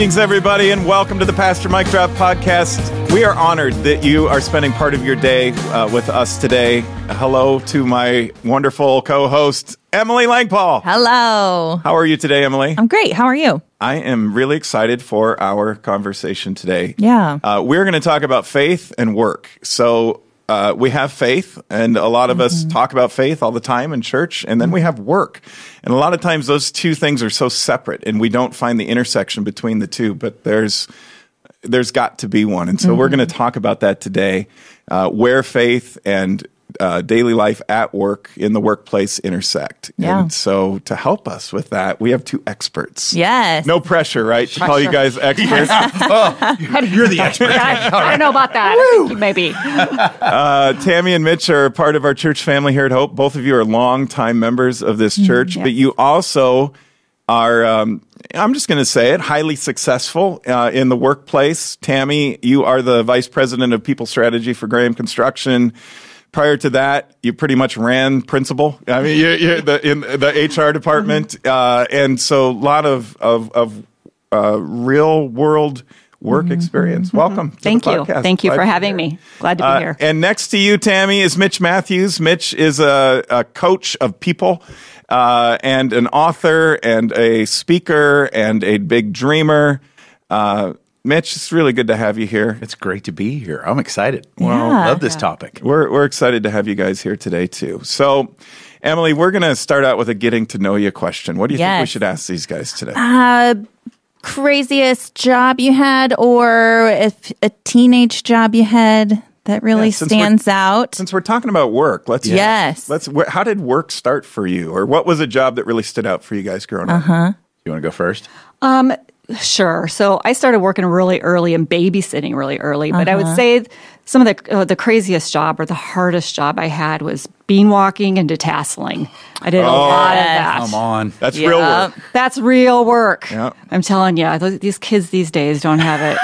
Greetings, everybody, and welcome to the Pastor Mike Drop podcast. We are honored that you are spending part of your day uh, with us today. Hello to my wonderful co host, Emily Langpaul. Hello. How are you today, Emily? I'm great. How are you? I am really excited for our conversation today. Yeah. Uh, we're going to talk about faith and work. So, uh, we have faith, and a lot of us talk about faith all the time in church, and then we have work. And a lot of times those two things are so separate, and we don't find the intersection between the two, but there's there's got to be one. And so we're going to talk about that today, uh, where faith and uh, daily life at work in the workplace intersect. Yeah. And so to help us with that, we have two experts. Yes. No pressure, right? To call you guys experts. You're the expert. I, I don't know about that. I think you maybe. Uh, Tammy and Mitch are part of our church family here at Hope. Both of you are longtime members of this church, but you also are, um, I'm just going to say it, highly successful uh, in the workplace. Tammy, you are the vice president of people strategy for Graham Construction. Prior to that, you pretty much ran principal. I mean, you're, you're the, in the HR department, uh, and so a lot of of, of uh, real world work experience. Welcome. to the Thank you. podcast. Thank you Glad for having here. me. Glad to be Uh, here. And next to you, Tammy, is Mitch Matthews. Mitch is a, a coach of people uh, and an author and a speaker and a big dreamer. Uh, Mitch, it's really good to have you here. It's great to be here. I'm excited. Well, Yeah. love this topic. We're, we're excited to have you guys here today, too. So, Emily, we're going to start out with a getting to know you question. What do you think we should ask these guys today? Uh, craziest job you had, or if a teenage job you had that really Yeah, stands out? Since we're talking about work, let's Yes. Let's. wh- How did work start for you, or what was a job that really stood out for you guys growing up? Uh-huh. You want to go first? Um, sure. So I started working really early and babysitting really early, but I would say some of the uh, the craziest job or the hardest job I had was bean walking and detasseling. I did a oh. lot of that. Come on. That's real work. That's real work. Yeah. I'm telling you, th- these kids these days don't have it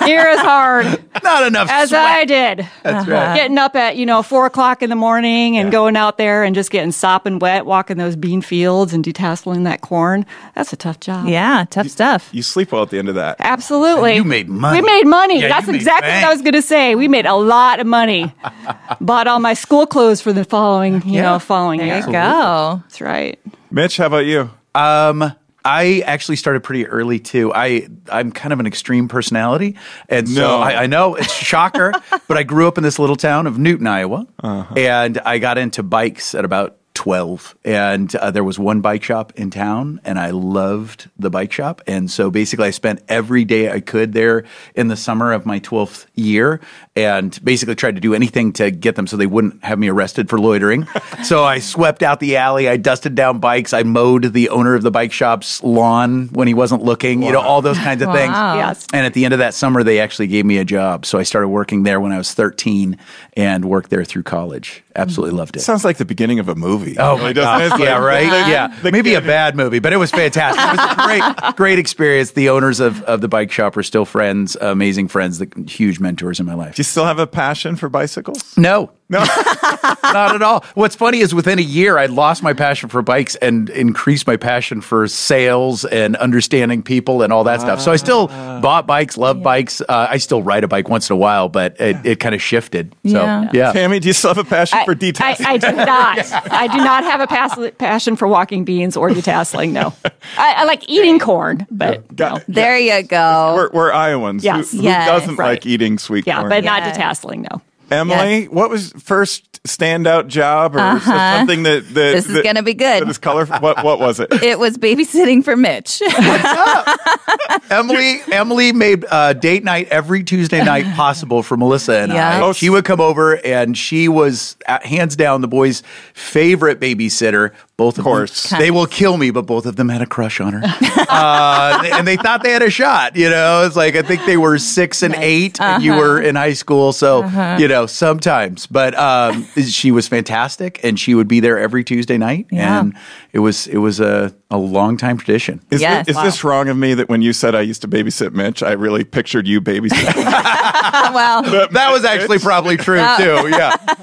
near as hard Not enough as sweat. I did. That's uh-huh. right. Getting up at you know four o'clock in the morning and going out there and just getting sopping wet, walking those bean fields and detasseling that corn. That's a tough job. Yeah, tough stuff. You sleep well at the end of that. Absolutely. You made money. We made money. Yeah, That's made exactly bank. what I was going to say. We made a lot of money. Bought all my school clothes for the following, you know, following There year. you go. That's right. Mitch, how about you? Um, I actually started pretty early too. I I'm kind of an extreme personality, and so I, I know it's a shocker, but I grew up in this little town of Newton, Iowa, and I got into bikes at about. 12 and uh, there was one bike shop in town and I loved the bike shop and so basically I spent every day I could there in the summer of my 12th year and basically tried to do anything to get them so they wouldn't have me arrested for loitering so I swept out the alley I dusted down bikes I mowed the owner of the bike shop's lawn when he wasn't looking you know all those kinds of things Yes. and at the end of that summer, they actually gave me a job. So I started working there when I was 13 and worked there through college. Absolutely loved it. Sounds like the beginning of a movie. Oh Really, my doesn't god! it? Yeah, right. Yeah, the maybe a bad movie, but it was fantastic. It was a great, great experience. The owners of, of the bike shop are still friends, amazing friends, the huge mentors in my life. Do you still have a passion for bicycles? No, No. not at all. What's funny is within a year, I lost my passion for bikes and increased my passion for sales and understanding people and all that stuff. So I still bought bikes, love bikes. Uh, I still ride a bike once in a while, but it, it kind of shifted. So Yeah. yeah. Tammy, do you still have a passion I, for details? I, I do not. I do not have a pass, passion for walking beans or detasseling. No, I, I like eating corn, but Got- no. There you go. we're, we're Iowans. Yes. Who, who Yes. doesn't Right. like eating sweet yeah, corn? but not Yeah. detasseling. No. Emily, what was first standout job or something that, that This is gonna be good. That is colorful. What what was it? It was babysitting for Mitch. What's up? Emily Emily made uh, date night every Tuesday night possible for Melissa and Yeah. I. Oh, She would come over, and she was uh, hands down the boys' favorite babysitter. Both of course. them, they will kill me, but both of them had a crush on her, uh, and they thought they had a shot. You know, it's like I think they were six and eight, and you were in high school, so you know sometimes. But um, she was fantastic, and she would be there every Tuesday night, Yeah. and it was it was a a long time tradition. Is, Yes. thi- is this wrong of me that when you said I used to babysit Mitch, I really pictured you babysitting? well, That was actually probably true too. Yeah,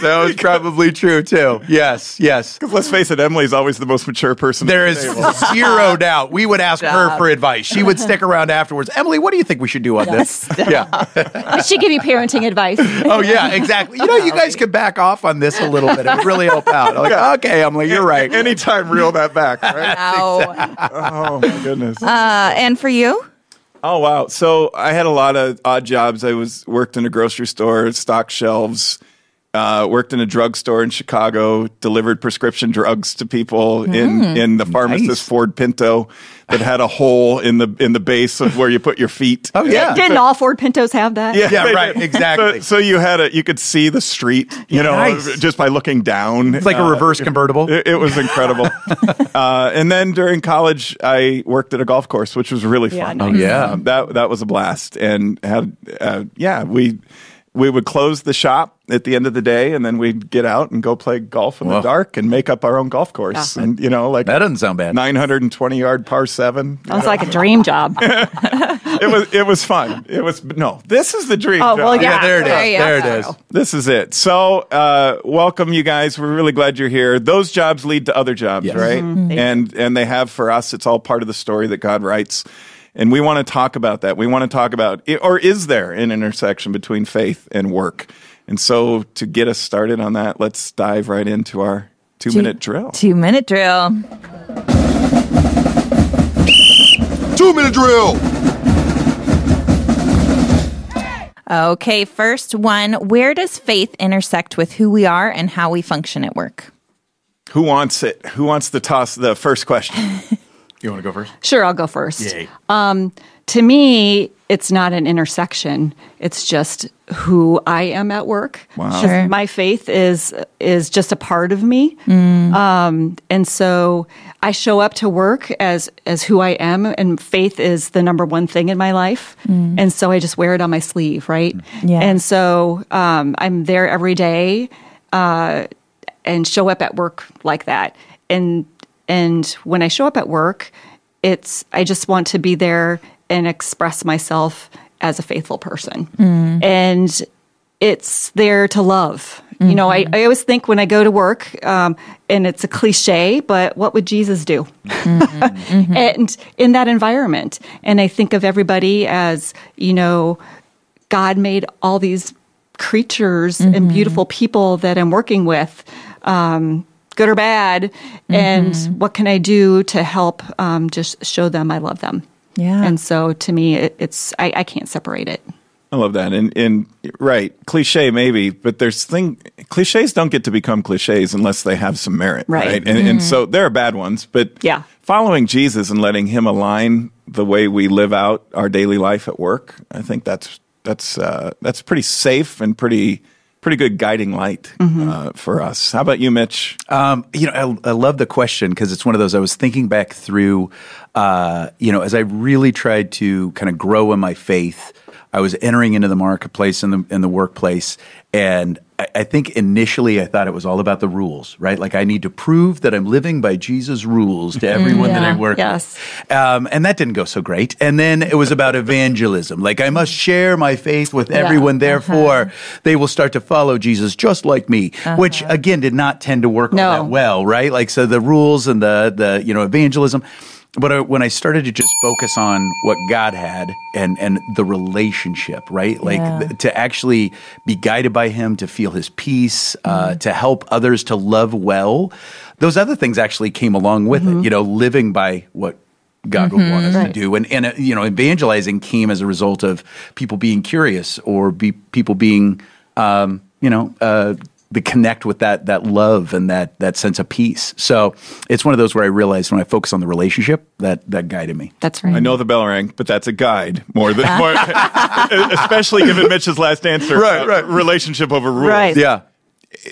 that was probably true too. Yes, yes. Because let's face it, Emily's always the most mature person. There is the zero doubt. We would ask her for advice. She would stick around afterwards. Emily, what do you think we should do on this? Yeah. Did she give you parenting advice? Oh yeah, exactly. You know, you guys could back off on this a little bit. It would really help out. Like, okay, Emily, you're right. Anytime, reel that back, right? Ow. Oh my goodness. Uh, and for you? Oh wow! So I had a lot of odd jobs. I was worked in a grocery store, stock shelves. Uh, worked in a drugstore in Chicago, delivered prescription drugs to people in in the pharmacist Nice. Ford Pinto that had a hole in the in the base of where you put your feet. Oh yeah. Didn't all Ford Pintos have that? Yeah, they right, did. exactly. So, so you had a you could see the street, you know, Nice. just by looking down. It's like a Uh, reverse convertible. It, it was incredible. uh, and then during college, I worked at a golf course, which was really Yeah, fun. nice. Oh, yeah. Um, that that was a blast. And had uh, yeah, we we would close the shop at the end of the day, and then we'd get out and go play golf in Whoa. the dark and make up our own golf course. Yeah. And you know, like That doesn't sound bad. 920 yard par seven. Sounds like a dream job. It was it was fun. It was no. This is the dream. Oh, well, yeah. Yeah, there it is. There you There it go. is. This is it. So, uh, welcome you guys. We're really glad you're here. Those jobs lead to other jobs, Yes. right? Mm-hmm. And and they have for us. It's all part of the story that God writes, and we want to talk about that. We want to talk about, or is there an intersection between faith and work? And so, to get us started on that, let's dive right into our two minute drill. Two minute drill. Two minute drill. Okay, first one. Where does faith intersect with who we are and how we function at work? Who wants it? Who wants to toss the first question? You want to go first? Sure, I'll go first. Yay. Um, to me, it's not an intersection. It's just who I am at work. Wow. 'Cause Sure. My faith is is just a part of me, um, and so I show up to work as as who I am, and faith is the number one thing in my life, and so I just wear it on my sleeve, right? Yeah. And so um, I'm there every day, uh, and show up at work like that, and and when I show up at work, it's I just want to be there and express myself as a faithful person. Mm. And it's there to love. You know, I, mm-hmm. I always think when I go to work, um, and it's a cliche, but what would Jesus do? Mm-hmm. Mm-hmm. and in that environment, and I think of everybody as, you know, God made all these creatures and beautiful people that I'm working with, um, good or bad, and what can I do to help um, just show them I love them? Yeah. And so to me, it, it's I, I can't separate it. I love that. And and right, cliche maybe, but there's thing cliches don't get to become cliches unless they have some merit, Right. right? And, and so there are bad ones, but Yeah. following Jesus and letting Him align the way we live out our daily life at work, I think that's that's uh, that's pretty safe and pretty pretty good guiding light uh, for us. How about you, Mitch? Um, you know, I, I love the question because it's one of those. I was thinking back through, uh, you know, as I really tried to kind of grow in my faith. I was entering into the marketplace and the in the workplace, and I, I think initially I thought it was all about the rules, right? Like I need to prove that I'm living by Jesus' rules to mm-hmm. everyone that I work yes. with. Um, and that didn't go so great. And then it was about evangelism. Like I must share my faith with everyone, uh-huh. therefore they will start to follow Jesus just like me, uh-huh. which again did not tend to work all No. that well, right? Like so the rules and the the you know evangelism. But I, when I started to just focus on what God had and and the relationship, right? Like Yeah. th- to actually be guided by Him, to feel His peace, uh, to help others to love well, those other things actually came along with it. You know, living by what God would want us to do. And, and uh, you know, evangelizing came as a result of people being curious or be, people being, um, you know, uh, the connect with that that love and that that sense of peace. So it's one of those where I realized when I focus on the relationship that that guided me. That's right. I know the bell rang, but that's a guide more than more, especially given Mitch's last answer. Right, uh, right. Relationship over rules. Right. Yeah.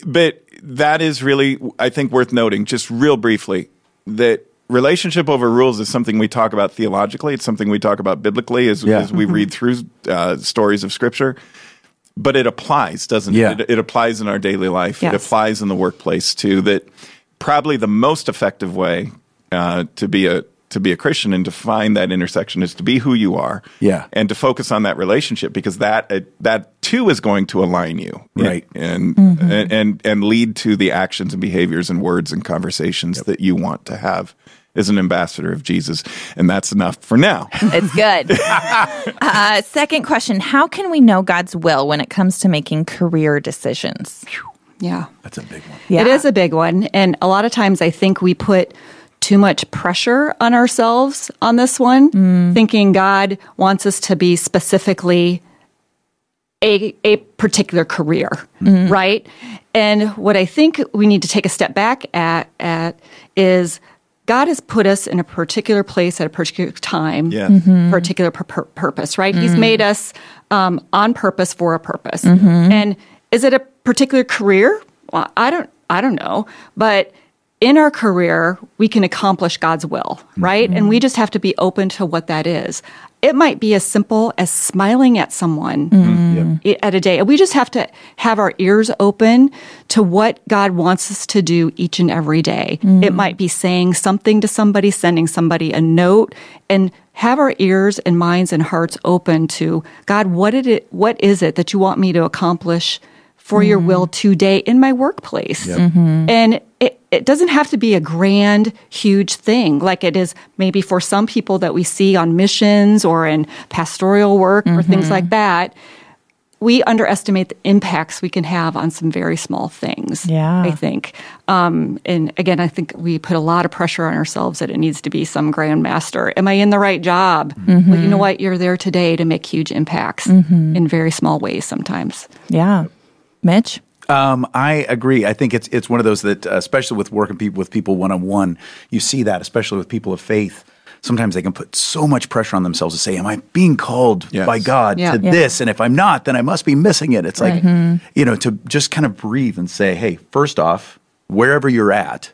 but that is really i think worth noting just real briefly that relationship over rules is something we talk about theologically it's something we talk about biblically as, Yeah. as we read through uh, stories of scripture but it applies doesn't Yeah. it? it it applies in our daily life it applies in the workplace too that probably the most effective way uh, to be a to be a Christian and to find that intersection is to be who you are, Yeah. and to focus on that relationship because that uh, that too is going to align you, Right. and and, and and lead to the actions and behaviors and words and conversations that you want to have as an ambassador of Jesus, and that's enough for now. It's good. uh, second question How can we know God's will when it comes to making career decisions? Yeah. That's a big one. Yeah. It is a big one. And a lot of times I think we put too much pressure on ourselves on this one, thinking God wants us to be specifically a, a particular career, right? And what I think we need to take a step back at, at is God has put us in a particular place at a particular time Yeah. for a particular pur- pur- purpose, right? He's mm-hmm. made us um, on purpose for a purpose. Mm-hmm. And is it a particular career? Well, I don't, I don't know, but in our career, we can accomplish God's will, right? And we just have to be open to what that is. It might be as simple as smiling at someone mm-hmm. Mm-hmm. i- at a day. We just have to have our ears open to what God wants us to do each and every day. It mm. might be saying something to somebody, sending somebody a note, and have our ears and minds and hearts open to God. What did it? What is it that you want me to accomplish for your mm-hmm. will today in my workplace? Mm-hmm. And it, it doesn't have to be a grand, huge thing like it is maybe for some people that we see on missions or in pastoral work or things mm-hmm. like that we underestimate the impacts we can have on some very small things. Yeah. I think. Um, and again, I think we put a lot of pressure on ourselves that it needs to be some grandmaster. Am I in the right job? Well, you know what? You're there today to make huge impacts in very small ways sometimes. Yeah. Mitch? Um, I agree. I think it's it's one of those that, uh, especially with working people with people one on one, you see that, especially with people of faith. Sometimes they can put so much pressure on themselves to say, "Am I being called Yes. by God Yeah. to Yeah. this? And if I'm not, then I must be missing it." It's like, Right. you know, to just kind of breathe and say, "Hey, first off, wherever you're at,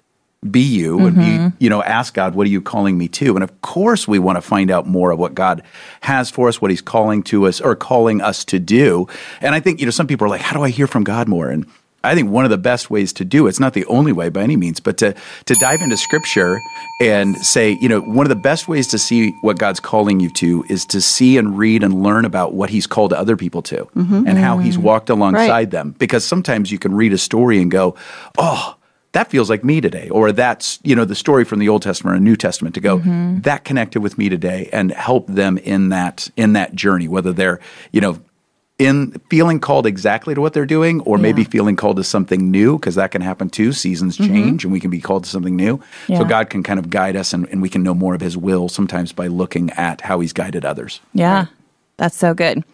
be you and be, mm-hmm. you know, ask God, what are you calling me to? And of course, we want to find out more of what God has for us, what He's calling to us or calling us to do. And I think, you know, some people are like, how do I hear from God more? And I think one of the best ways to do it's not the only way by any means, but to to dive into Scripture and say, you know, one of the best ways to see what God's calling you to is to see and read and learn about what He's called other people to mm-hmm. and how He's mm-hmm. walked alongside them. Because sometimes you can read a story and go, oh that feels like me today or that's you know the story from the old testament or new testament to go mm-hmm. that connected with me today and help them in that in that journey whether they're you know in feeling called exactly to what they're doing or maybe feeling called to something new because that can happen too. Seasons mm-hmm. change and we can be called to something new. Yeah. so god can kind of guide us and, and we can know more of his will sometimes by looking at how he's guided others. Yeah. That's so good.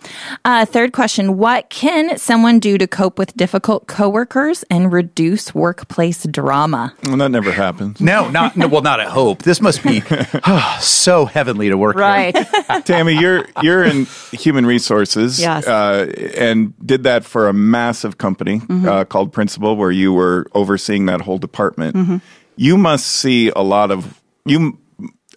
Uh, third question What can someone do to cope with difficult coworkers and reduce workplace drama? Well, that never happens. no not no, well not at hope this must be so heavenly to work. Right. Tammy, you're you're in human resources, Yes. uh, and did that for a massive company Mm-hmm. uh, called Principal, where you were overseeing that whole department. Mm-hmm. You must see a lot of you.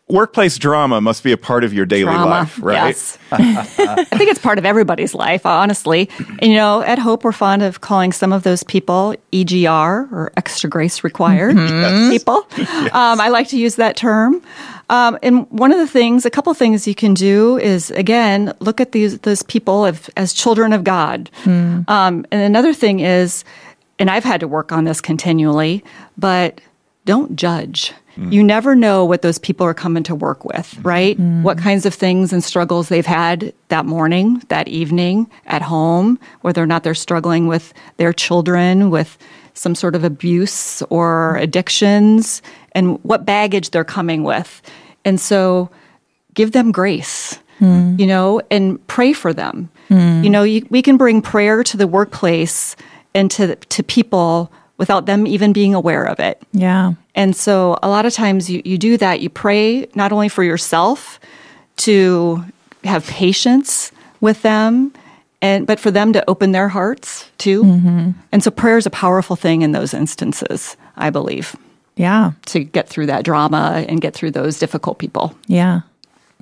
Workplace drama must be a part of your daily Drama. life, right? Yes. I think it's part of everybody's life, honestly. And, you know, at Hope, we're fond of calling some of those people EGR or extra grace required people. Um, I like to use that term. Um, and one of the things, a couple things you can do is again look at these those people as, as children of God. Um, and another thing is, and I've had to work on this continually, but don't judge. Mm. You never know what those people are coming to work with, mm-hmm. right? Mm. What kinds of things and struggles they've had that morning, that evening, at home, whether or not they're struggling with their children, with some sort of abuse or mm-hmm. addictions, and what baggage they're coming with. And so give them grace, mm. you know, and pray for them. You know, you, we can bring prayer to the workplace and to, to people without them even being aware of it. Yeah. And so a lot of times you, you do that. You pray not only for yourself to have patience with them, and but for them to open their hearts too. Mm-hmm. And so prayer is a powerful thing in those instances, I believe, Yeah. to get through that drama and get through those difficult people. Yeah.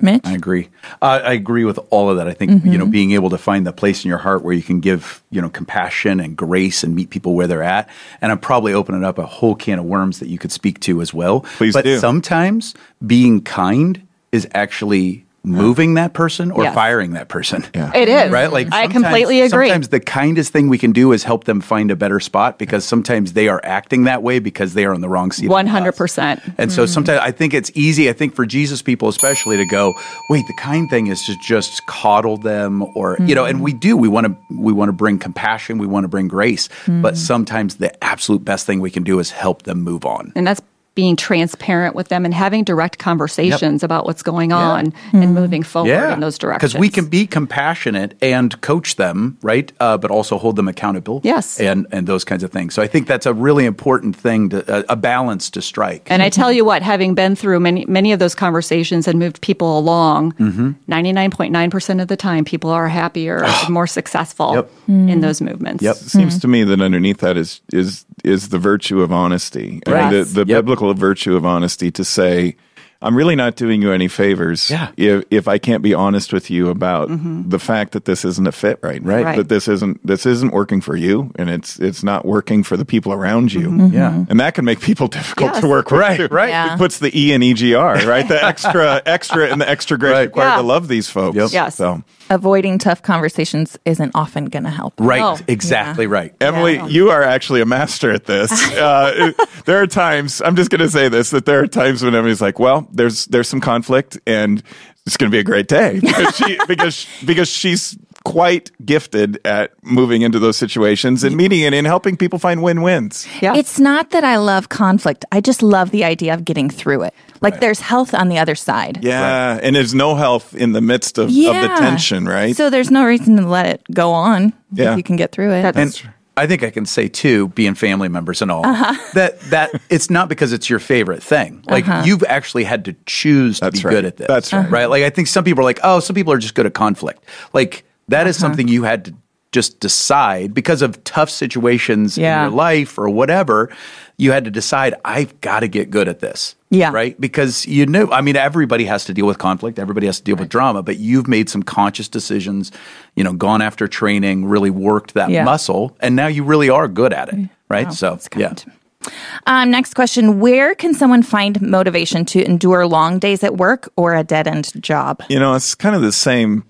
Mitch? I agree. Uh, I agree with all of that. I think Mm-hmm. you know being able to find the place in your heart where you can give you know compassion and grace and meet people where they're at. And I'm probably opening up a whole can of worms that you could speak to as well. Please but do. sometimes being kind is actually moving that person or Yes. firing that person. Yeah. It is. Right? Like I completely agree. Sometimes the kindest thing we can do is help them find a better spot because sometimes they are acting that way because they are on the wrong seat. of the bus. 100%. And so mm-hmm. sometimes I think it's easy, I think for Jesus people especially to go, wait, the kind thing is to just coddle them or you know, and we do. We want to we want to bring compassion, we want to bring grace. But mm-hmm. sometimes the absolute best thing we can do is help them move on. And that's being transparent with them and having direct conversations about what's going on and moving forward in those directions. Because we can be compassionate and coach them, right? Uh, but also hold them accountable. Yes. And and those kinds of things. So I think that's a really important thing to a, a balance to strike. And I tell you what, having been through many many of those conversations and moved people along, Mm-hmm. 99.9% of the time people are happier and more successful Yep. in those movements. Yep. It seems to me that underneath that is is is the virtue of honesty, and Right. the, the Yep. biblical virtue of honesty to say, "I'm really not doing you any favors Yeah. if if I can't be honest with you about mm-hmm. the fact that this isn't a fit right, Right. Right. That this isn't this isn't working for you, and it's it's not working for the people around you, mm-hmm. Yeah. Mm-hmm. and that can make people difficult Yes. to work with. Right, right. Yeah. It puts the E in EGR, right? The extra extra and the extra grace Right. required Yeah. to love these folks. Yep. Yes. So. Avoiding tough conversations isn't often going to help. Right. Oh, exactly right. Emily, you are actually a master at this. Uh, there are times I'm just going to say this that there are times when Emily's like, "Well, there's there's some conflict, and it's going to be a great day because she because because she's quite gifted at moving into those situations and meeting it and helping people find win wins. Yeah. It's not that I love conflict. I just love the idea of getting through it. Like there's health on the other side. Yeah, and there's no health in the midst of, of the tension, right? So there's no reason to let it go on Yeah. if you can get through it. That's- And I think I can say too, being family members and all, that that it's not because it's your favorite thing. Like you've actually had to choose to That's be right. good at this. That's right. Right. Like I think some people are like, oh, some people are just good at conflict. Like that is Uh-huh. something you had to just decide because of tough situations Yeah. in your life or whatever. You had to decide, I've got to get good at this. Yeah. Right. Because you know, I mean, everybody has to deal with conflict. Everybody has to deal with drama, but you've made some conscious decisions, you know, gone after training, really worked that Yeah. muscle, and now you really are good at it. Right. Wow, so, that's yeah. Um, next question Where can someone find motivation to endure long days at work or a dead end job? You know, it's kind of the same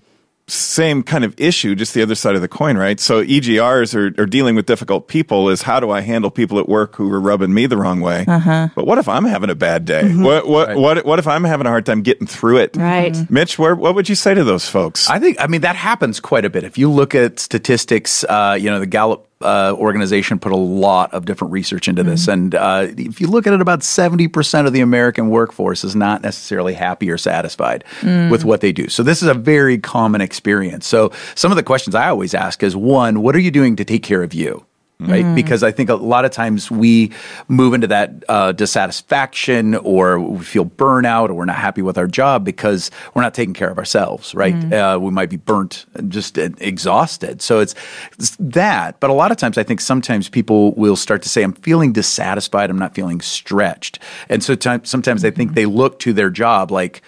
same kind of issue, just the other side of the coin, right? So EGRs are, are dealing with difficult people is how do I handle people at work who are rubbing me the wrong way? Uh-huh. But what if I'm having a bad day? What what what what if I'm having a hard time getting through it? Right. Mhm. Mitch, where, what would you say to those folks? I think, I mean, that happens quite a bit. If you look at statistics, uh, you know, the Gallup uh, organization put a lot of different research into this. And uh, if you look at it, about 70% of the American workforce is not necessarily happy or satisfied with what they do. So this is a very common experience. So some of the questions I always ask is one, what are you doing to take care of you? Right? Because I think a lot of times we move into that uh, dissatisfaction or we feel burnout or we're not happy with our job because we're not taking care of ourselves, right? Uh, we might be burnt and just uh, exhausted. So it's, it's that. But a lot of times I think sometimes people will start to say, I'm feeling dissatisfied, I'm not feeling stretched. And so time, sometimes I think they look to their job like,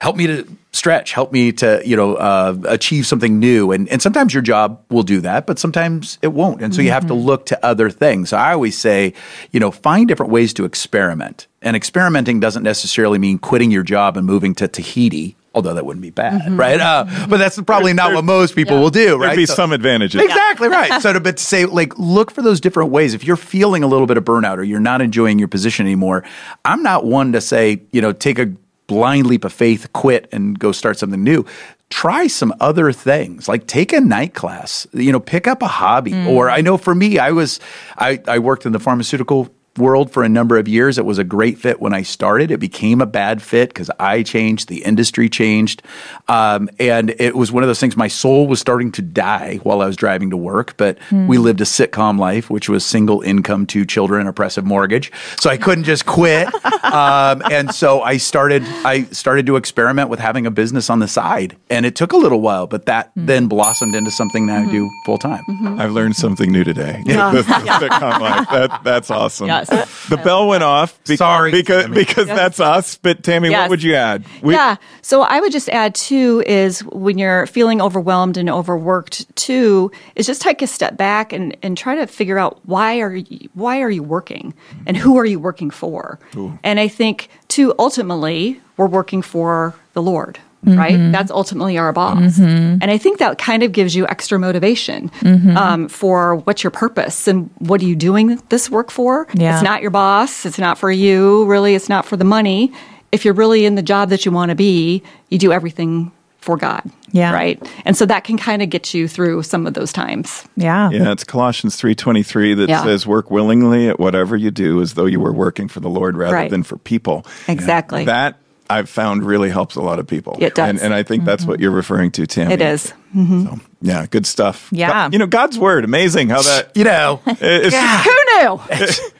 help me to stretch help me to you know uh, achieve something new. And and sometimes your job will do that but sometimes it won't. And so you have to look to other things. So i always say you know find different ways to experiment. And experimenting doesn't necessarily mean quitting your job and moving to tahiti although that wouldn't be bad right? Uh, but that's probably not what most people will do right? There'd be So- some advantages. Exactly right. So to but to say like look for those different ways. If you're feeling a little bit of burnout or you're not enjoying your position anymore, I'm not one to say, you know, take a blind leap of faith, quit and go start something new. Try some other things. Like take a night class. You know, pick up a hobby. Mm. Or I know for me, I was I, I worked in the pharmaceutical world for a number of years. It was a great fit when I started. It became a bad fit because I changed, the industry changed. Um, and it was one of those things, my soul was starting to die while I was driving to work. But we lived a sitcom life, which was single income, two children, oppressive mortgage. So I couldn't just quit. um, and so I started, I started to experiment with having a business on the side. And it took a little while, but that then blossomed into something that I do full time. I've learned something new today. This is sitcom life. That, that's awesome. Yes. The bell went off. be- Sorry, because Tammy. because that's us. But Tammy, what would you add? We- yeah. So I would just add too is when you're feeling overwhelmed and overworked too, is just take a step back and, and try to figure out why are you, why are you working and who are you working for? And I think too ultimately we're working for the Lord. Right? Mm-hmm. That's ultimately our boss. Mm-hmm. And I think that kind of gives you extra motivation mm-hmm. um, for what's your purpose and what are you doing this work for? Yeah. It's not your boss. It's not for you. Really, it's not for the money. If you're really in the job that you want to be, you do everything for God. Yeah. Right. And so that can kind of get you through some of those times. Yeah. Yeah, it's Colossians 3:23 that Yeah. says work willingly at whatever you do as though you were working for the Lord rather Right. than for people. Exactly. That I've found really helps a lot of people. It does. And, and I think that's what you're referring to, Tammy. It is. So, yeah, good stuff. Yeah. God- you know, God's word, amazing how that You know, it's, Who knew?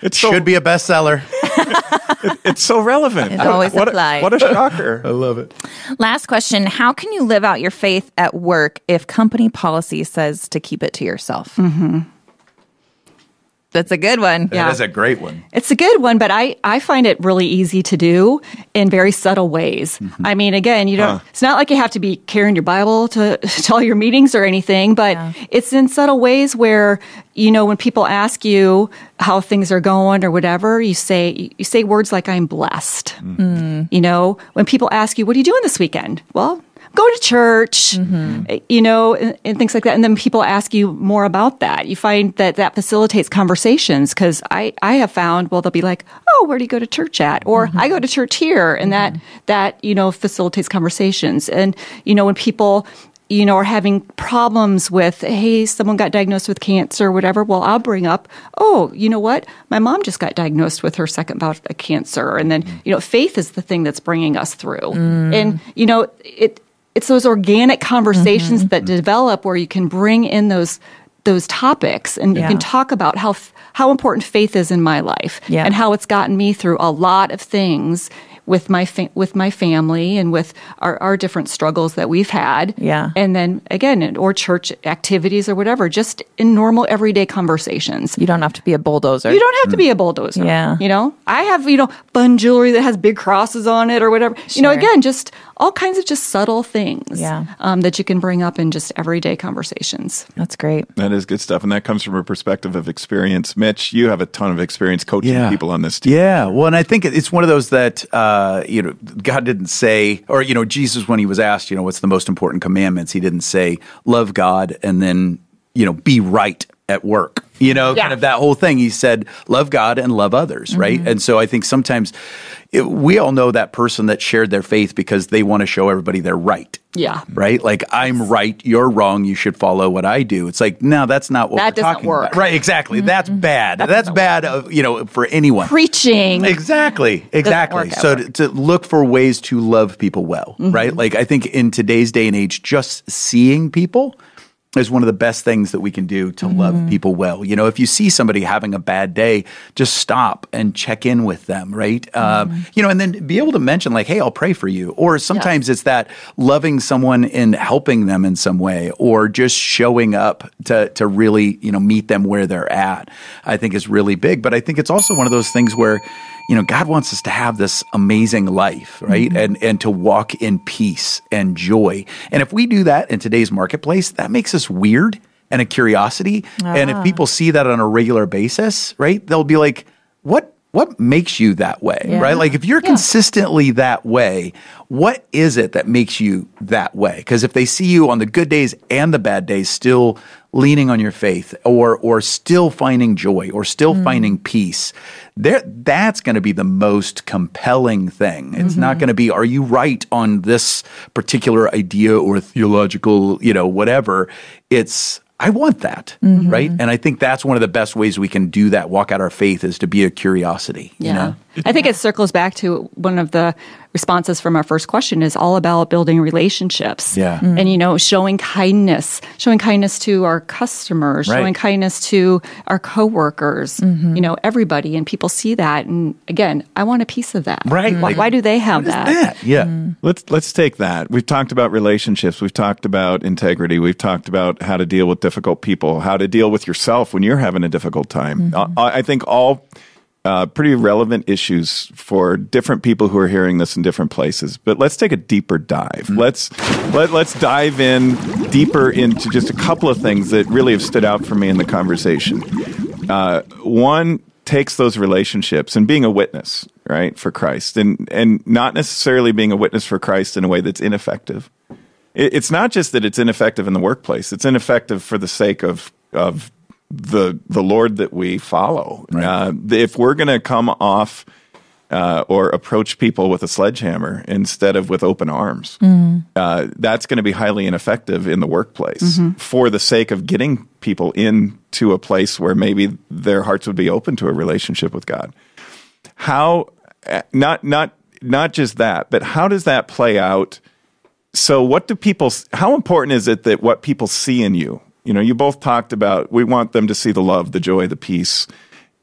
It so should be a bestseller. it's so relevant. It always what, applies. A, what a shocker. I love it. Last question How can you live out your faith at work if company policy says to keep it to yourself? Mm-hmm. That's a good one. Yeah. That is a great one. It's a good one, but I, I find it really easy to do in very subtle ways. Mm-hmm. I mean, again, you don't, it's not like you have to be carrying your Bible to, to all your meetings or anything, but Yeah. it's in subtle ways where, you know, when people ask you how things are going or whatever, you say, you say words like, I'm blessed. Mm-hmm. You know, when people ask you, what are you doing this weekend? Well, go to church, mm-hmm. eh, you know, and, and things like that. And then people ask you more about that. You find that that facilitates conversations because I, I have found, well, they'll be like, oh, where do you go to church at? Or mm-hmm. I go to church here. And that, mm-hmm. that, you know, facilitates conversations. And, you know, when people, you know, are having problems with, hey, someone got diagnosed with cancer or whatever, well, I'll bring up, oh, you know what? My mom just got diagnosed with her second bout of cancer. And then, mm. you know, faith is the thing that's bringing us through. Mm. And, you know, it, it's those organic conversations Mm-hmm. that develop where you can bring in those those topics and Yeah. you can talk about how how important faith is in my life Yeah. and how it's gotten me through a lot of things with my fa- with my family and with our, our different struggles that we've had Yeah. and then again or church activities or whatever just in normal everyday conversations You don't have to be a bulldozer. you don't have to be a bulldozer. Yeah. You know, I have, you know, fun jewelry that has big crosses on it or whatever. You know, again, just all kinds of just subtle things Yeah. um, that you can bring up in just everyday conversations. That's great. That is good stuff. And that comes from a perspective of experience. Mitch, you have a ton of experience coaching Yeah. people on this team. Yeah, well, and I think it's one of those that uh, Uh, you know God didn't say, or you know Jesus when he was asked, you know, what's the most important commandments, he didn't say love God and then you know be right at work. You know, Yeah. kind of that whole thing. He said love God and love others, right? Mm-hmm. And so I think sometimes it, we all know that person that shared their faith because they want to show everybody they're right. Yeah. Right? Like I'm right, you're wrong, you should follow what I do. It's like, no, that's not what That we're doesn't talking work. about. Right, exactly. Mm-hmm. That's mm-hmm. bad. that's bad of, you know, for anyone. Preaching. Exactly. Exactly. So to, to look for ways to love people well, right? Like I think in today's day and age, just seeing people is one of the best things that we can do to love people well. You know, if you see somebody having a bad day, just stop and check in with them, right? Um, you know, and then be able to mention like, "Hey, I'll pray for you." Or sometimes it's that loving someone and helping them in some way, or just showing up to to really you know meet them where they're at. I think is really big. But I think it's also one of those things where you know god wants us to have this amazing life right? Mm-hmm. And and to walk in peace and joy. And if we do that in today's marketplace that makes us weird and a curiosity. And if ah. people see that on a regular basis right they'll be like what what makes you that way? Yeah. right? Like if you're consistently that way what is it that makes you that way? Because if they see you on the good days and the bad days still leaning on your faith or or still finding joy or still mm. finding peace there that's going to be the most compelling thing it's not mm-hmm. going to be are you right on this particular idea or theological you know whatever it's I want that, mm-hmm. right? And I think that's one of the best ways we can do that, walk out our faith, is to be a curiosity. You Yeah. know? I think it circles back to one of the responses from our first question is all about building relationships. Yeah. And, you know, showing kindness, showing kindness to our customers, Right. showing kindness to our coworkers, Mm-hmm. you know, everybody. And people see that. And again, I want a piece of that. Right. Why, why do they have What is that? that? Yeah. Mm-hmm. Let's let's take that. We've talked about relationships. We've talked about integrity. We've talked about how to deal with difficult people, how to deal with yourself when you're having a difficult time. Mm-hmm. I, I think all uh, pretty relevant issues for different people who are hearing this in different places. But let's take a deeper dive. Let's let, let's dive in deeper into just a couple of things that really have stood out for me in the conversation. Uh, one takes those relationships and being a witness, right, for Christ, and and not necessarily being a witness for Christ in a way that's ineffective. It, it's not just that it's ineffective in the workplace; it's ineffective for the sake of of the the Lord that we follow. Right. Uh, if we're going to come off uh, or approach people with a sledgehammer instead of with open arms, uh, that's going to be highly ineffective in the workplace for the sake of getting people into a place where maybe their hearts would be open to a relationship with God. How uh, not not not just that, but how does that play out? So, what do people? How important is it that what people see in you? You know, you both talked about we want them to see the love, the joy, the peace,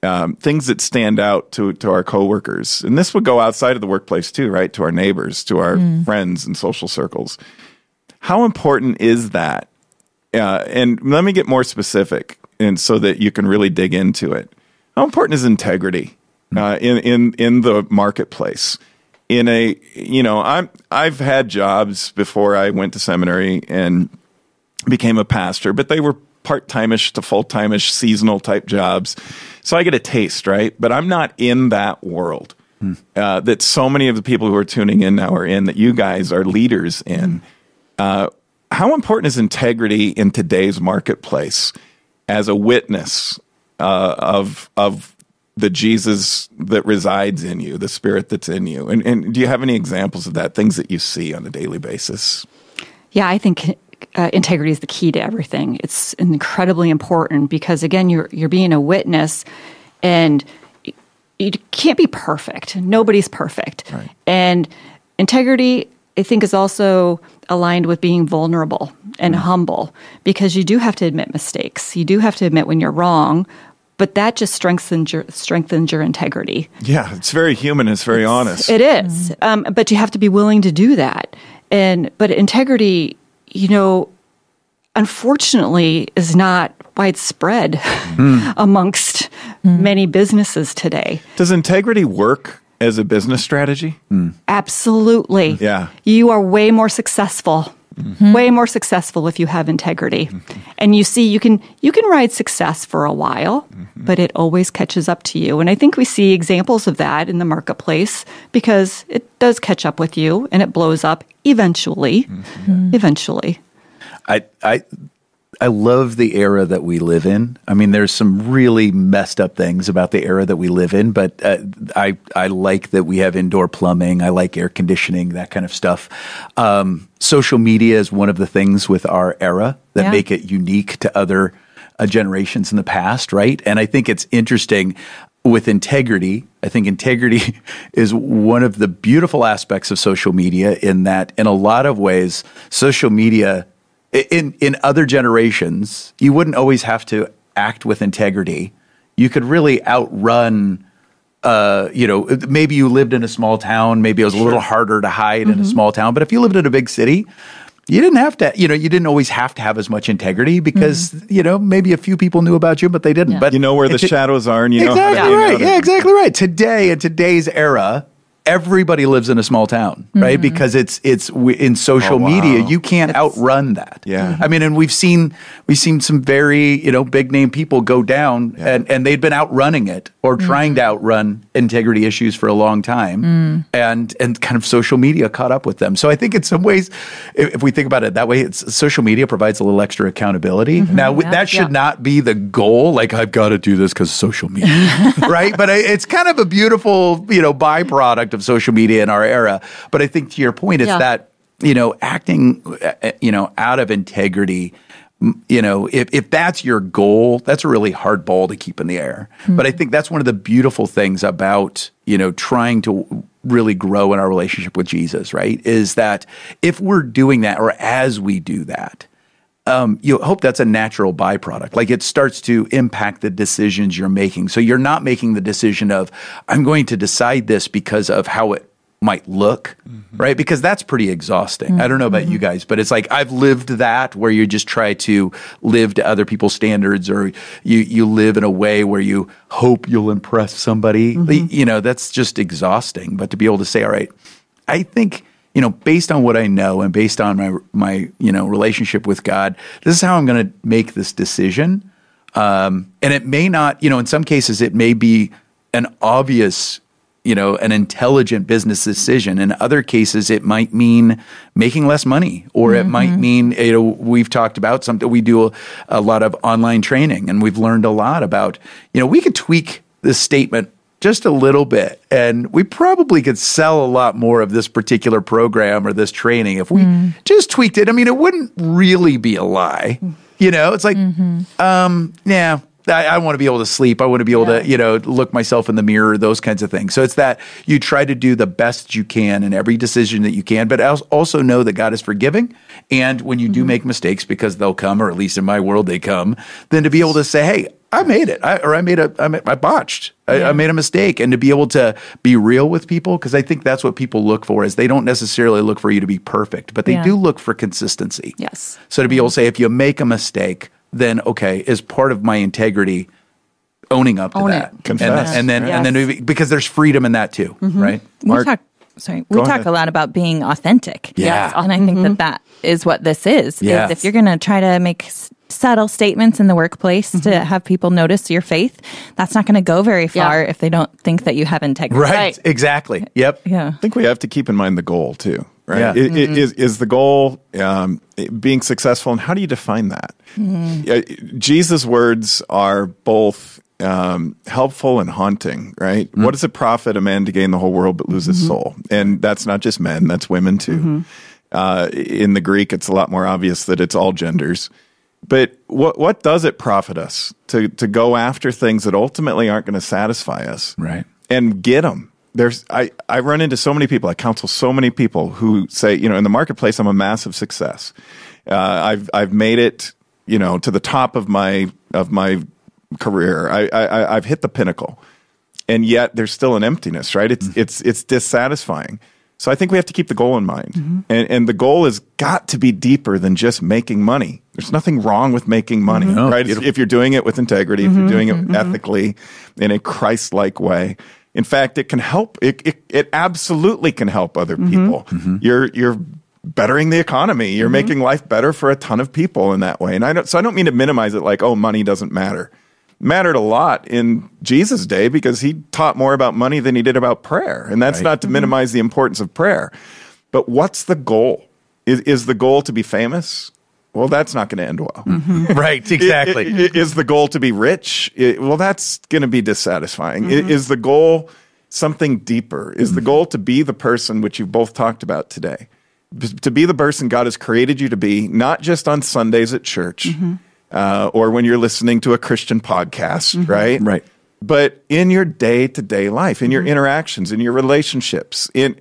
um, things that stand out to to our coworkers, and this would go outside of the workplace too, right? To our neighbors, to our friends and social circles. How important is that? Uh, and let me get more specific, and so that you can really dig into it. How important is integrity uh, in in in the marketplace? In a you know, I'm I've had jobs before I went to seminary and became a pastor, but they were part timeish to full timeish seasonal type jobs. So I get a taste, right? But I'm not in that world uh, that so many of the people who are tuning in now are in, that you guys are leaders in. Uh, how important is integrity in today's marketplace as a witness uh, of of the Jesus that resides in you, the Spirit that's in you? And, and do you have any examples of that? Things that you see on a daily basis? Yeah, I think uh, integrity is the key to everything. It's incredibly important because again, you're you're being a witness, and you can't be perfect. Nobody's perfect, Right. and integrity. I think is also aligned with being vulnerable and humble because you do have to admit mistakes. You do have to admit when you're wrong, but that just strengthens your strengthens your integrity. Yeah, it's very human. It's very honest. It is. Um, but you have to be willing to do that. And but integrity, you know, unfortunately, is not widespread hmm. amongst hmm. many businesses today. Does integrity work as a business strategy? Absolutely. Yeah. You are way more successful. Mm-hmm. Way more successful if you have integrity. Mm-hmm. And you see you can you can ride success for a while, mm-hmm. but it always catches up to you. And I think we see examples of that in the marketplace because it does catch up with you and it blows up eventually. Eventually. I I I love the era that we live in. I mean, there's some really messed up things about the era that we live in, but uh, I I like that we have indoor plumbing. I like air conditioning, that kind of stuff. Um, social media is one of the things with our era that Yeah. make it unique to other uh, generations in the past, right? And I think it's interesting with integrity. I think integrity is one of the beautiful aspects of social media in that, in a lot of ways, social media in in other generations, you wouldn't always have to act with integrity. You could really outrun. Uh, you know, maybe you lived in a small town. Maybe it was a little harder to hide in a small town. But if you lived in a big city, you didn't have to. You know, you didn't always have to have as much integrity because you know maybe a few people knew about you, but they didn't. But You know where the it- shadows are, and you know exactly how to right. hang out Yeah, exactly right. Today, in today's era, everybody lives in a small town, right? Mm-hmm. Because it's it's we- in social Oh, wow. media, you can't outrun that. Yeah. Mm-hmm. I mean, and we've seen we've seen some very you know big name people go down, and and they'd been outrunning it or mm-hmm. trying to outrun integrity issues for a long time, mm. and and kind of social media caught up with them. So I think in some ways, if, if we think about it that way, it's social media provides a little extra accountability. Now w- that should Yeah. not be the goal. Like I've got to do this because of social media, right? But I, it's kind of a beautiful, you know, byproduct of social media in our era. But I think to your point, it's Yeah. that you know, acting, uh, you know, out of integrity. You know, if, if that's your goal, that's a really hard ball to keep in the air. But I think that's one of the beautiful things about, you know, trying to really grow in our relationship with Jesus, right? Is that if we're doing that or as we do that, um, you hope that's a natural byproduct. Like it starts to impact the decisions you're making. So you're not making the decision of, I'm going to decide this because of how it might look, mm-hmm. right? Because that's pretty exhausting. I don't know about you mm-hmm. guys, but it's like I've lived that where you just try to live to other people's standards or you you live in a way where you hope you'll impress somebody. Mm-hmm. You know, that's just exhausting. But to be able to say, all right, I think you know, based on what I know and based on my my you know relationship with God, this is how I'm going to make this decision. Um, and it may not, you know, in some cases, it may be an obvious, you know, an intelligent business decision. In other cases, it might mean making less money, or it might mean, you know, we've talked about something. We do a, a lot of online training, and we've learned a lot about, you know, we could tweak this statement just a little bit. And we probably could sell a lot more of this particular program or this training if we mm. just tweaked it. I mean, it wouldn't really be a lie. You know, it's like, mm-hmm. um, yeah. I, I want to be able to sleep. I want to be able to, you know, look myself in the mirror, those kinds of things. So it's that you try to do the best you can in every decision that you can, but also know that God is forgiving. And when you do mm-hmm. make mistakes, because they'll come, or at least in my world they come, then to be able to say, "Hey, I made it," I, or "I made a, I, made, I botched, I, I made a mistake," and to be able to be real with people, because I think that's what people look for. Is they don't necessarily look for you to be perfect, but they Yeah. do look for consistency. Yes. So to be able to say, if you make a mistake, then okay, is part of my integrity owning up to Own that, it. Confess. and, and then and then because there's freedom in that too, mm-hmm. right? we Mark- talk sorry we talk ahead. a lot about being authentic Yeah. and i think that mm-hmm. that is what this is Yes. is if you're going to try to make s- subtle statements in the workplace to have people notice your faith that's not going to go very Yeah. far if they don't think that you have integrity Right. Right. Exactly. Yep. yeah I think we have to keep in mind the goal too, right? Yeah. I- i- Is, is the goal um, being successful, and how do you define that? Yeah, Jesus' words are both um, helpful and haunting, right? What does it profit a man to gain the whole world but lose his soul? And that's not just men; that's women too. Uh, in the Greek, it's a lot more obvious that it's all genders. But what what does it profit us to to go after things that ultimately aren't going to satisfy us? Right. and get them. There's I, I run into so many people. I counsel so many people who say, you know, in the marketplace, I'm a massive success. Uh, I've I've made it, you know, to the top of my of my career. I, I I've hit the pinnacle, and yet there's still an emptiness, right? It's it's it's dissatisfying. So I think we have to keep the goal in mind, mm-hmm. and and the goal has got to be deeper than just making money. There's nothing wrong with making money, mm-hmm. No, right? If, if you're doing it with integrity, if you're mm-hmm. doing it ethically, in a Christ-like way. In fact, it can help. It it, it absolutely can help other people. You're you're bettering the economy. You're making life better for a ton of people in that way. And I don't. So I don't mean to minimize it. Like, oh, money doesn't matter. Mattered a lot in Jesus' day because he taught more about money than he did about prayer. And that's not to mm-hmm. minimize the importance of prayer. But what's the goal? Is, is the goal to be famous? Well, that's not going to end well. Mm-hmm. Right. Exactly. Is the goal to be rich? Well, that's going to be dissatisfying. I- mm-hmm. Is the goal something deeper? Is the goal to be the person which you both talked about today? To be the person God has created you to be, not just on Sundays at church uh, or when you're listening to a Christian podcast, right? Right. But in your day to day life, in your interactions, in your relationships, in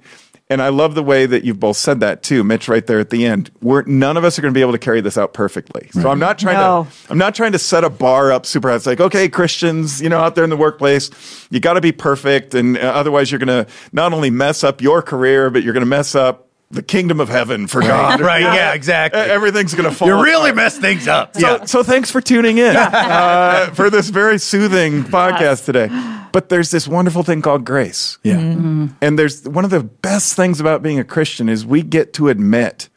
and I love the way that you've both said that too, Mitch, right there at the end. We're none of us are going to be able to carry this out perfectly. So I'm not trying No. to I'm not trying to set a bar up super high. It's like, okay, Christians, you know, out there in the workplace, you got to be perfect, and uh, otherwise you're going to not only mess up your career, but you're going to mess up the kingdom of heaven for God. right. Yeah. Exactly. Everything's going to fall. You really apart. messed things up. So, yeah. so thanks for tuning in uh, for this very soothing podcast today. But there's this wonderful thing called grace. Yeah. And there's one of the best things about being a Christian is we get to admit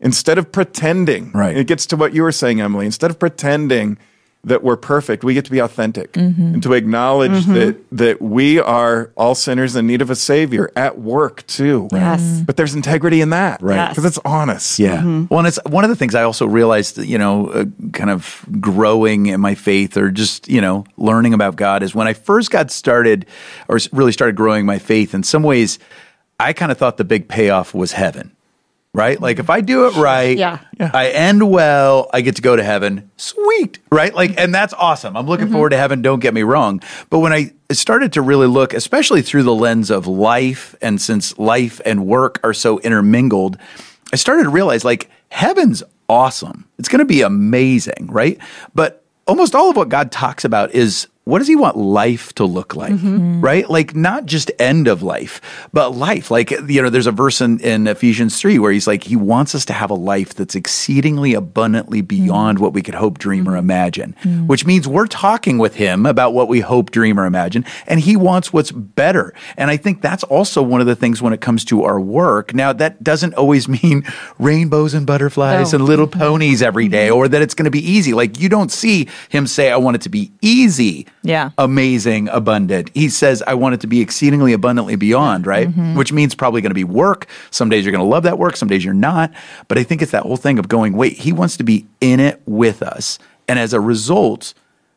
instead of pretending. Right. It gets to what you were saying, Emily. Instead of pretending that we're perfect, we get to be authentic mm-hmm. and to acknowledge mm-hmm. that that we are all sinners in need of a savior at work too. Yes. Mm-hmm. But there's integrity in that. Right. Yes. Because it's honest. Yeah. Well, and it's one of the things I also realized, you know, uh, kind of growing in my faith or just, you know, learning about God is when I first got started or really started growing my faith, in some ways, I kind of thought the big payoff was heaven. Right? Like if I do it right, Yeah. I end well, I get to go to heaven. Sweet. Right? Like, and that's awesome. I'm looking mm-hmm. forward to heaven, don't get me wrong. But when I started to really look, especially through the lens of life, and since life and work are so intermingled, I started to realize like heaven's awesome. It's going to be amazing, right? But almost all of what God talks about is what does he want life to look like? Mm-hmm. Mm-hmm. Right? Like not just end of life, but life. Like, you know, there's a verse in, in Ephesians 3 where he's like, he wants us to have a life that's exceedingly abundantly mm. beyond what we could hope, dream, or mm. imagine, mm. which means we're talking with him about what we hope, dream, or imagine, and he wants what's better. And I think that's also one of the things when it comes to our work. Now, that doesn't always mean rainbows and butterflies No. and oh. little ponies every day mm-hmm. or that it's going to be easy. Like, you don't see him say, I want it to be easy Yeah. amazing, abundant. He says, I want it to be exceedingly abundantly beyond, right? Mm-hmm. Which means probably going to be work. Some days you're going to love that work, some days you're not. But I think it's that whole thing of going, wait, he wants to be in it with us. And as a result,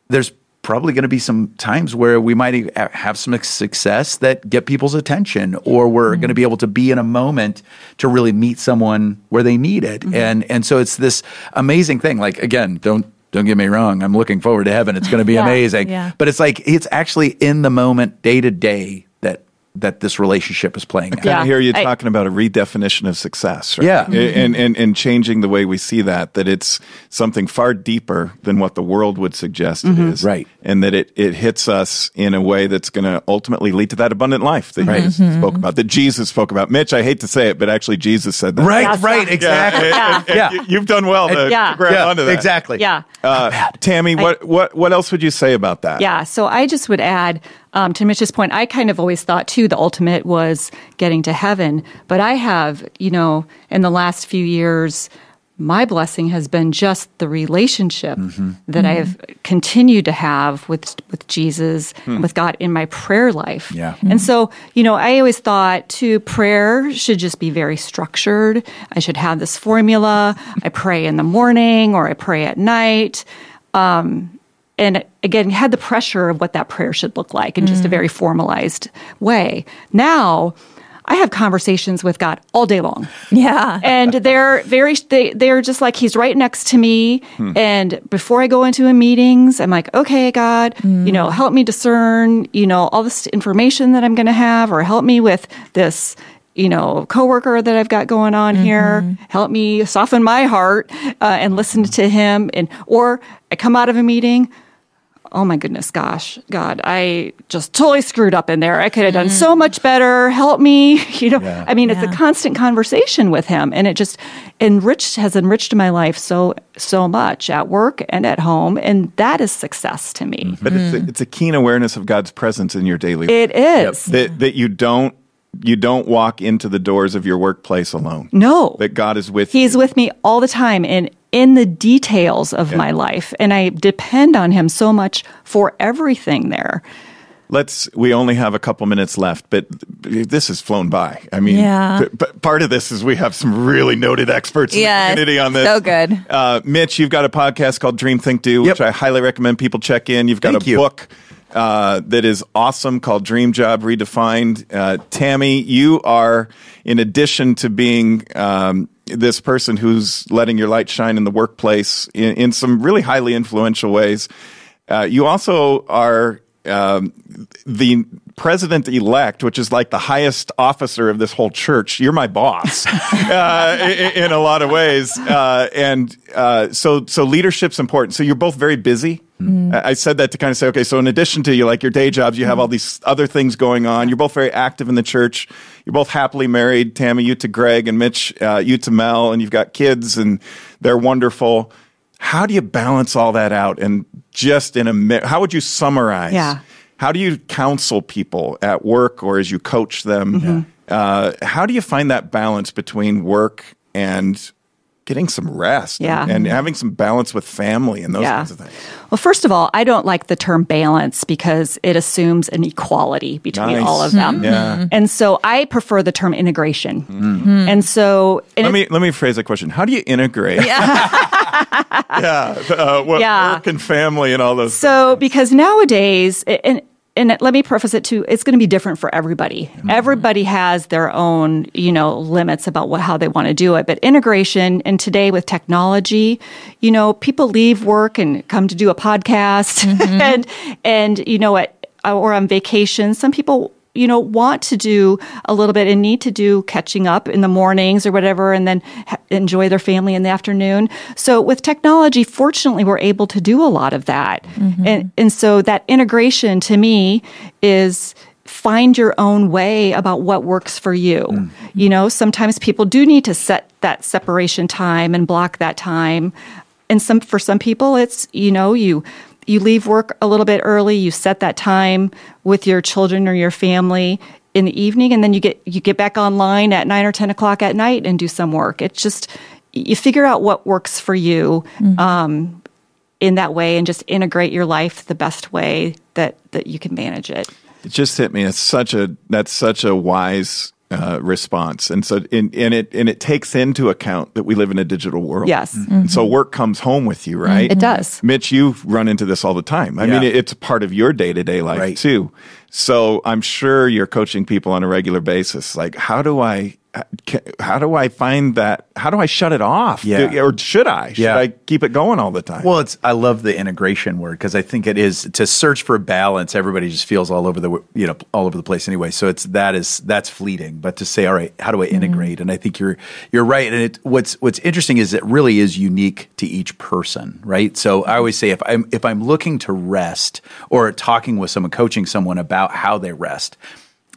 there's probably going to be some times where we might have some success that get people's attention or we're mm-hmm. going to be able to be in a moment to really meet someone where they need it mm-hmm. and and so it's this amazing thing like again don't don't get me wrong i'm looking forward to heaven it's going to be Yeah, amazing yeah. but it's like it's actually in the moment day to day that that this relationship is playing out Yeah. I hear you I- talking about a redefinition of success, right? Yeah. And, and and changing the way we see that, that it's something far deeper than what the world would suggest it mm-hmm. is. Right. And that it, it hits us in a way that's going to ultimately lead to that abundant life that you just spoke about, that Jesus spoke about. Mitch, I hate to say it, but actually Jesus said that. right Yes. right exactly Yeah. and- and Yeah. you- You've done well to, Yeah. to grab yeah onto that. exactly Yeah. Uh, Tammy, what, what, what else would you say about that? Yeah. So I just would add um, to Mitch's point, I kind of always thought too the ultimate was getting to heaven. But I have, you know, in the last few years, my blessing has been just the relationship mm-hmm. that I mm-hmm. have continued to have with with Jesus and with God in my prayer life. Yeah. And so, you know, I always thought too prayer should just be very structured. I should have this formula. I pray in the morning or I pray at night um, and again had the pressure of what that prayer should look like in just a mm. very formalized way now i have conversations with god all day long. Yeah. and they're very they, they're just like he's right next to me. Hmm. And before i go into a meetings i'm like okay god hmm. you know help me discern you know all this information that i'm going to have or help me with this you know coworker that i've got going on mm-hmm. here. Help me soften my heart uh, and listen to him. And or i come out of a meeting oh my goodness, gosh, God, I just totally screwed up in there. I could have done so much better. Help me. You know, I mean, it's Yeah. a constant conversation with him, and it just enriched has enriched my life so so much at work and at home, and that is success to me. Mm-hmm. But it's, a, it's a keen awareness of God's presence in your daily life. It is. that that you don't you don't walk into the doors of your workplace alone. No. That God is with you. He's you. with me all the time and in the details of my life, and I depend on him so much for everything there. Let's we only have a couple minutes left, but this has flown by. I mean, Yeah. p- but part of this is we have some really noted experts in Yes, the community on this. so good. Uh, Mitch, you've got a podcast called Dream Think Do, which I highly recommend people check in. You've got Thank a you. book uh, that is awesome called Dream Job Redefined. Uh, Tammy, you are, in addition to being um, this person who's letting your light shine in the workplace in, in some really highly influential ways, uh, you also are um, the president elect, which is like the highest officer of this whole church. You're my boss uh, in, in a lot of ways, uh, and uh, so so leadership's important. So you're both very busy. I I said that to kind of say, okay, so in addition to you like your day jobs, you have all these other things going on. You're both very active in the church. You're both happily married. Tammy, you to Greg, and Mitch, uh, you to Mel, and you've got kids, and they're wonderful. How do you balance all that out? And just in a how would you summarize? Yeah. How do you counsel people at work or as you coach them? Mm-hmm. Uh, how do you find that balance between work and getting some rest and- Yeah. and, having some balance with family and those Yeah. kinds of things? Well, first of all, I don't like the term balance because it assumes an equality between Nice. all of them. Mm-hmm. Yeah. Mm-hmm. And so I prefer the term integration. Mm-hmm. And so, and Let me let me phrase a question. How do you integrate? Yeah, uh, what, Yeah. work and family and all those. so because nowadays, and and let me preface it too, it's going to be different for everybody. Mm-hmm. Everybody has their own, you know, limits about what how they want to do it. But integration, and today with technology, you know, people leave work and come to do a podcast, mm-hmm. and and you know, at or on vacation, some people you know, want to do a little bit and need to do catching up in the mornings or whatever, and then ha- enjoy their family in the afternoon. So with technology, fortunately, we're able to do a lot of that. Mm-hmm. And, and so that integration to me is find your own way about what works for you. Mm-hmm. You know, sometimes people do need to set that separation time and block that time. And some for some people it's, you know, you you leave work a little bit early, you set that time with your children or your family in the evening and then you get you get back online at nine or ten o'clock at night and do some work. It's just you figure out what works for you um, in that way and just integrate your life the best way that that you can manage it. It just hit me. It's such a that's such a wise uh, response, and so in, and it and it takes into account that we live in a digital world. Yes. And so work comes home with you, right? It does. Mitch, you run into this all the time. I Yeah. mean, it- it's part of your day to day life Right. too. So I'm sure you're coaching people on a regular basis. Like, how do I, ca- how do I find that? How do I shut it off? Yeah. Do- or should I? Should Yeah. I keep it going all the time? Well, it's I love the integration word because I think it is to search for balance. Everybody just feels all over the you know all over the place anyway. So it's that is that's fleeting. But to say, all right, how do I mm-hmm. integrate? And I think you're you're right. And it, what's what's interesting is it really is unique to each person, right? So I always say if I'm if I'm looking to rest or talking with someone, coaching someone about how they rest.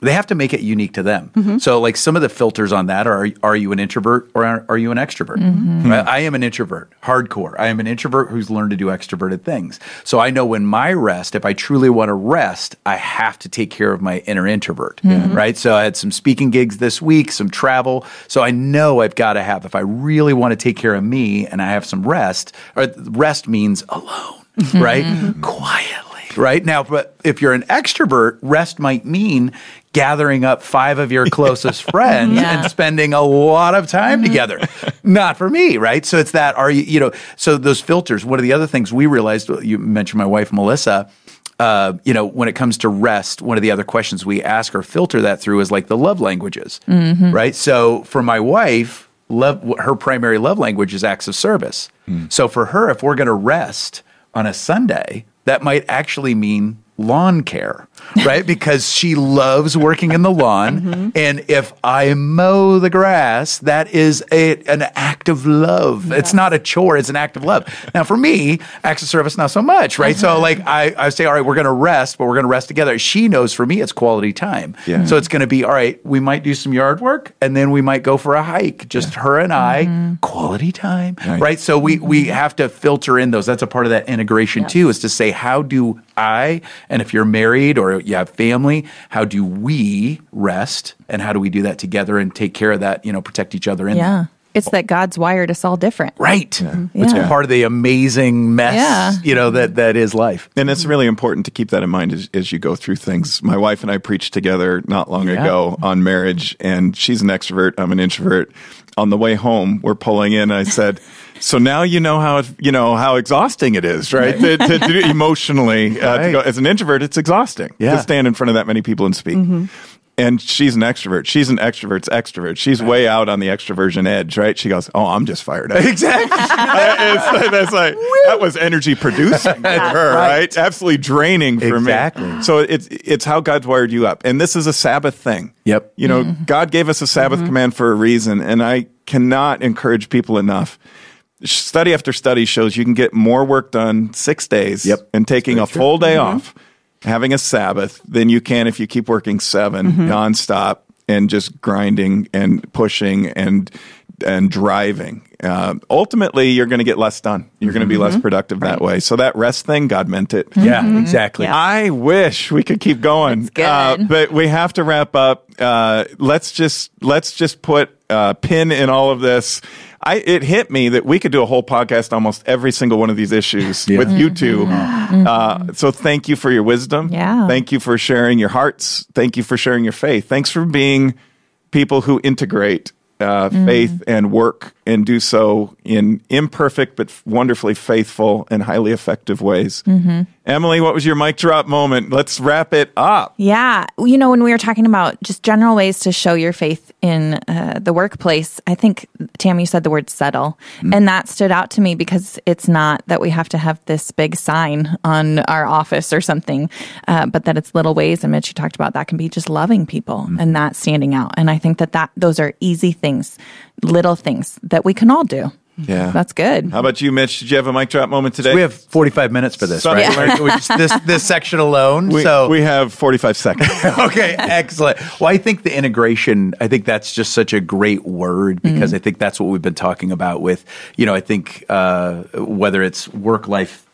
They have to make it unique to them. Mm-hmm. So, like some of the filters on that are: Are you an introvert or are, are you an extrovert? Mm-hmm. Right? I am an introvert, hardcore. I am an introvert who's learned to do extroverted things. So I know when my rest, if I truly want to rest, I have to take care of my inner introvert. Mm-hmm. Right. So I had some speaking gigs this week, some travel. So I know I've got to have. If I really want to take care of me, and I have some rest, or rest means alone, right? Quietly right? Now, but if you're an extrovert, rest might mean gathering up five of your closest friends Yeah. and spending a lot of time mm-hmm. together. Not for me, right? So it's that are you, you know, so those filters, one of the other things we realized, you mentioned my wife, Melissa. Uh, you know, when it comes to rest, one of the other questions we ask or filter that through is like the love languages, mm-hmm. right? So for my wife, love her primary love language is acts of service. Hmm. So for her, if we're going to rest on a Sunday, that might actually mean lawn care, right? because she loves working in the lawn. Mm-hmm. And if I mow the grass, that is a, an act of love. It's not a chore, it's an act of love. Now, for me, acts of service, not so much, right? So, like, uh-huh. I, I say, all right, we're going to rest, but we're going to rest together. She knows for me, it's quality time. Yeah. So, it's going to be, all right, we might do some yard work and then we might go for a hike, just her and I, mm-hmm. quality time, Right. right? So, we, we mm-hmm. have to filter in those. That's a part of that integration, too, is to say, how do I, and if you're married or you have family, how do we rest and how do we do that together and take care of that, you know, protect each other in Yeah. that? It's that God's wired us all different. Right. Mm-hmm. It's Yeah. part of the amazing mess, Yeah. you know, that, that is life. And it's really important to keep that in mind as, as you go through things. My wife and I preached together not long Yeah. ago on marriage, and she's an extrovert. I'm an introvert. On the way home, we're pulling in. I said, "So now you know how it, you know how exhausting it is, right? to, emotionally, uh, to go, as an introvert, it's exhausting Yeah. to stand in front of that many people and speak." Mm-hmm. And she's an extrovert. She's an extrovert's extrovert. She's way out on the extroversion edge, right? She goes, "Oh, I'm just fired up." Exactly. Uh, it's, that's like that was energy producing for her, right? Absolutely draining for Exactly. me. So it's it's how God's wired you up, and this is a Sabbath thing. Yep. You know, mm-hmm. God gave us a Sabbath mm-hmm. command for a reason, and I cannot encourage people enough. Study after study shows you can get more work done six days Yep. and taking a full day off, having a Sabbath, than you can if you keep working 7 nonstop and just grinding and pushing and and driving. Uh, ultimately, you're going to get less done. You're going to be less productive that way. So that rest thing, God meant it. Yeah, exactly. Yeah. I wish we could keep going, good. Uh, but we have to wrap up. Uh, let's just let's just put a pin in all of this. I it hit me that we could do a whole podcast almost every single one of these issues with you 2 Uh, so thank you for your wisdom. Yeah. Thank you for sharing your hearts. Thank you for sharing your faith. Thanks for being people who integrate uh, faith and work and do so in imperfect but wonderfully faithful and highly effective ways. Emily, what was your mic drop moment? Let's wrap it up. Yeah. You know, when we were talking about just general ways to show your faith in uh, the workplace, I think, Tammy, you said the word settle. Mm. And that stood out to me because it's not that we have to have this big sign on our office or something, uh, but that it's little ways. And Mitch, you talked about that can be just loving people mm. and not standing out. And I think that, that those are easy things, little things that we can all do. Yeah, that's good. How about you, Mitch? Did you have a mic drop moment today? So we have 45 minutes for this, right? Yeah. this this section alone. We, so we have 45 seconds. okay, excellent. Well, I think the integration. I think that's just such a great word because mm-hmm. I think that's what we've been talking about with. You know, I think uh, whether it's work life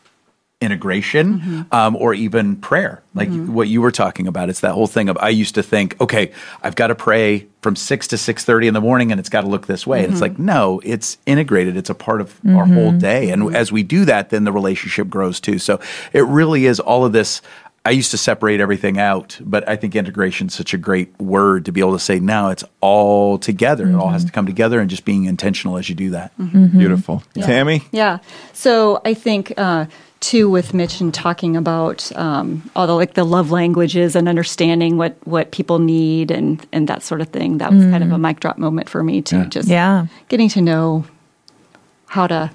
integration mm-hmm. um, or even prayer like mm-hmm. what you were talking about it's that whole thing of i used to think okay i've got to pray from 6 to 6.30 in the morning and it's got to look this way mm-hmm. and it's like no it's integrated it's a part of our whole mm-hmm. day and mm-hmm. as we do that then the relationship grows too so it really is all of this I used to separate everything out, but I think integration is such a great word to be able to say now it's all together. Mm-hmm. It all has to come together and just being intentional as you do that. Mm-hmm. Beautiful. Yeah. Tammy? Yeah. So I think uh, too with Mitch and talking about um, all the like the love languages and understanding what what people need and and that sort of thing. That was mm. kind of a mm. mic drop moment for me too. Yeah. Just yeah. getting to know how to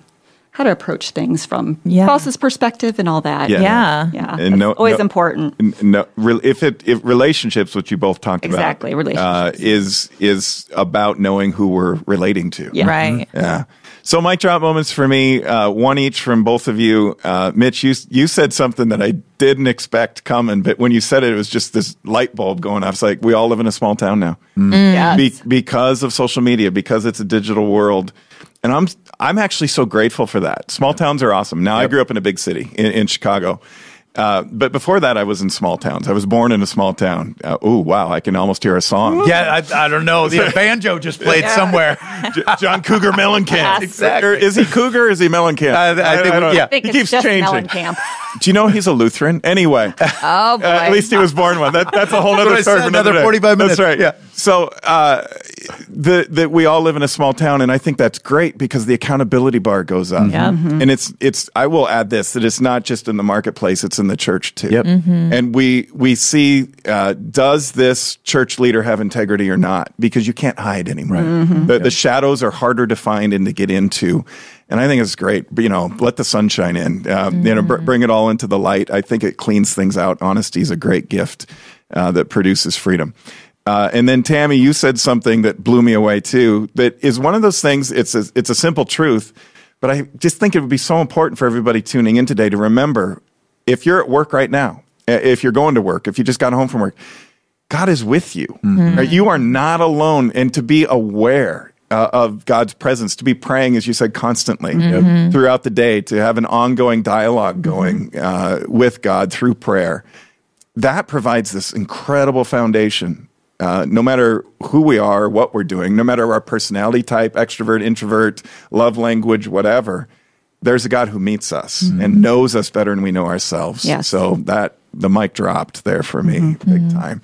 how to approach things from yeah. spouse's perspective and all that. Yeah, yeah, yeah. And no, always no, important. No, if it if relationships, which you both talked exactly, about, exactly, uh, is is about knowing who we're relating to. Yeah. Right. Yeah. So mic drop moments for me, uh, one each from both of you. Uh, Mitch, you you said something that I didn't expect coming, but when you said it, it was just this light bulb going off. It's like we all live in a small town now, mm. mm. yes. Be- because of social media, because it's a digital world, and I'm I'm actually so grateful for that. Small towns are awesome. Now yep. I grew up in a big city in, in Chicago. Uh, but before that, I was in small towns. I was born in a small town. Uh, oh, wow. I can almost hear a song. Yeah, I, I don't know. The banjo just played yeah. somewhere. J- John Cougar Mellencamp. exactly. Or is he Cougar is he Mellencamp? Uh, I, think, I, yeah. I think he keeps changing. Do you know he's a Lutheran? Anyway. Oh, boy. at least he was born one. That, that's a whole other story for another, another 45 minutes. That's right. Yeah. So, uh, the, that we all live in a small town, and I think that's great because the accountability bar goes up. Yeah. Mm-hmm. And it's, it's, I will add this that it's not just in the marketplace, it's in the church too. Yep. Mm-hmm. And we we see uh, does this church leader have integrity or not? Because you can't hide anymore. Right. Mm-hmm. The, yep. the shadows are harder to find and to get into. And I think it's great. You know, let the sunshine in. Uh, mm-hmm. You know, br- bring it all into the light. I think it cleans things out. Honesty is a great gift uh, that produces freedom. Uh, and then Tammy, you said something that blew me away too. That is one of those things. It's a, it's a simple truth, but I just think it would be so important for everybody tuning in today to remember if you're at work right now, if you're going to work, if you just got home from work, God is with you. Mm-hmm. You are not alone, and to be aware uh, of God's presence, to be praying, as you said, constantly mm-hmm. throughout the day, to have an ongoing dialogue going mm-hmm. uh, with God through prayer. That provides this incredible foundation. Uh, no matter who we are, what we're doing, no matter our personality type, extrovert, introvert, love language, whatever, there's a God who meets us mm-hmm. and knows us better than we know ourselves. Yes. So that the mic dropped there for me mm-hmm. big mm-hmm. time.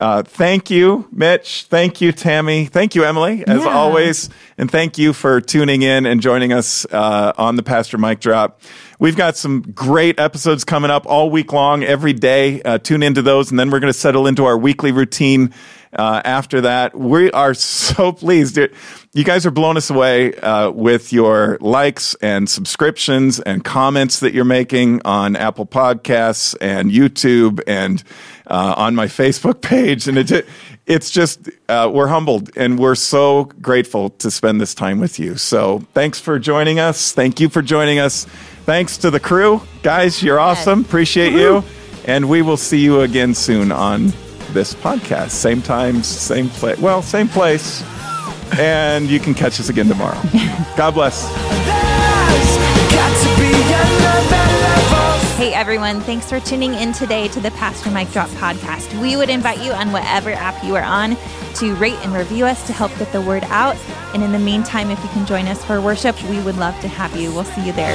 Uh, thank you, Mitch. Thank you, Tammy. Thank you, Emily, as yeah. always. And thank you for tuning in and joining us uh, on the Pastor Mic Drop. We've got some great episodes coming up all week long, every day. Uh, tune into those, and then we're going to settle into our weekly routine uh, after that. We are so pleased. You guys are blowing us away uh, with your likes and subscriptions and comments that you're making on Apple Podcasts and YouTube and uh, on my Facebook page. And it, it's just, uh, we're humbled and we're so grateful to spend this time with you. So thanks for joining us. Thank you for joining us. Thanks to the crew. Guys, you're awesome. Appreciate you. And we will see you again soon on this podcast. Same time, same place. Well, same place. And you can catch us again tomorrow. God bless. Hey everyone, thanks for tuning in today to the Pastor Mike Drop podcast. We would invite you on whatever app you are on to rate and review us to help get the word out. And in the meantime, if you can join us for worship, we would love to have you. We'll see you there.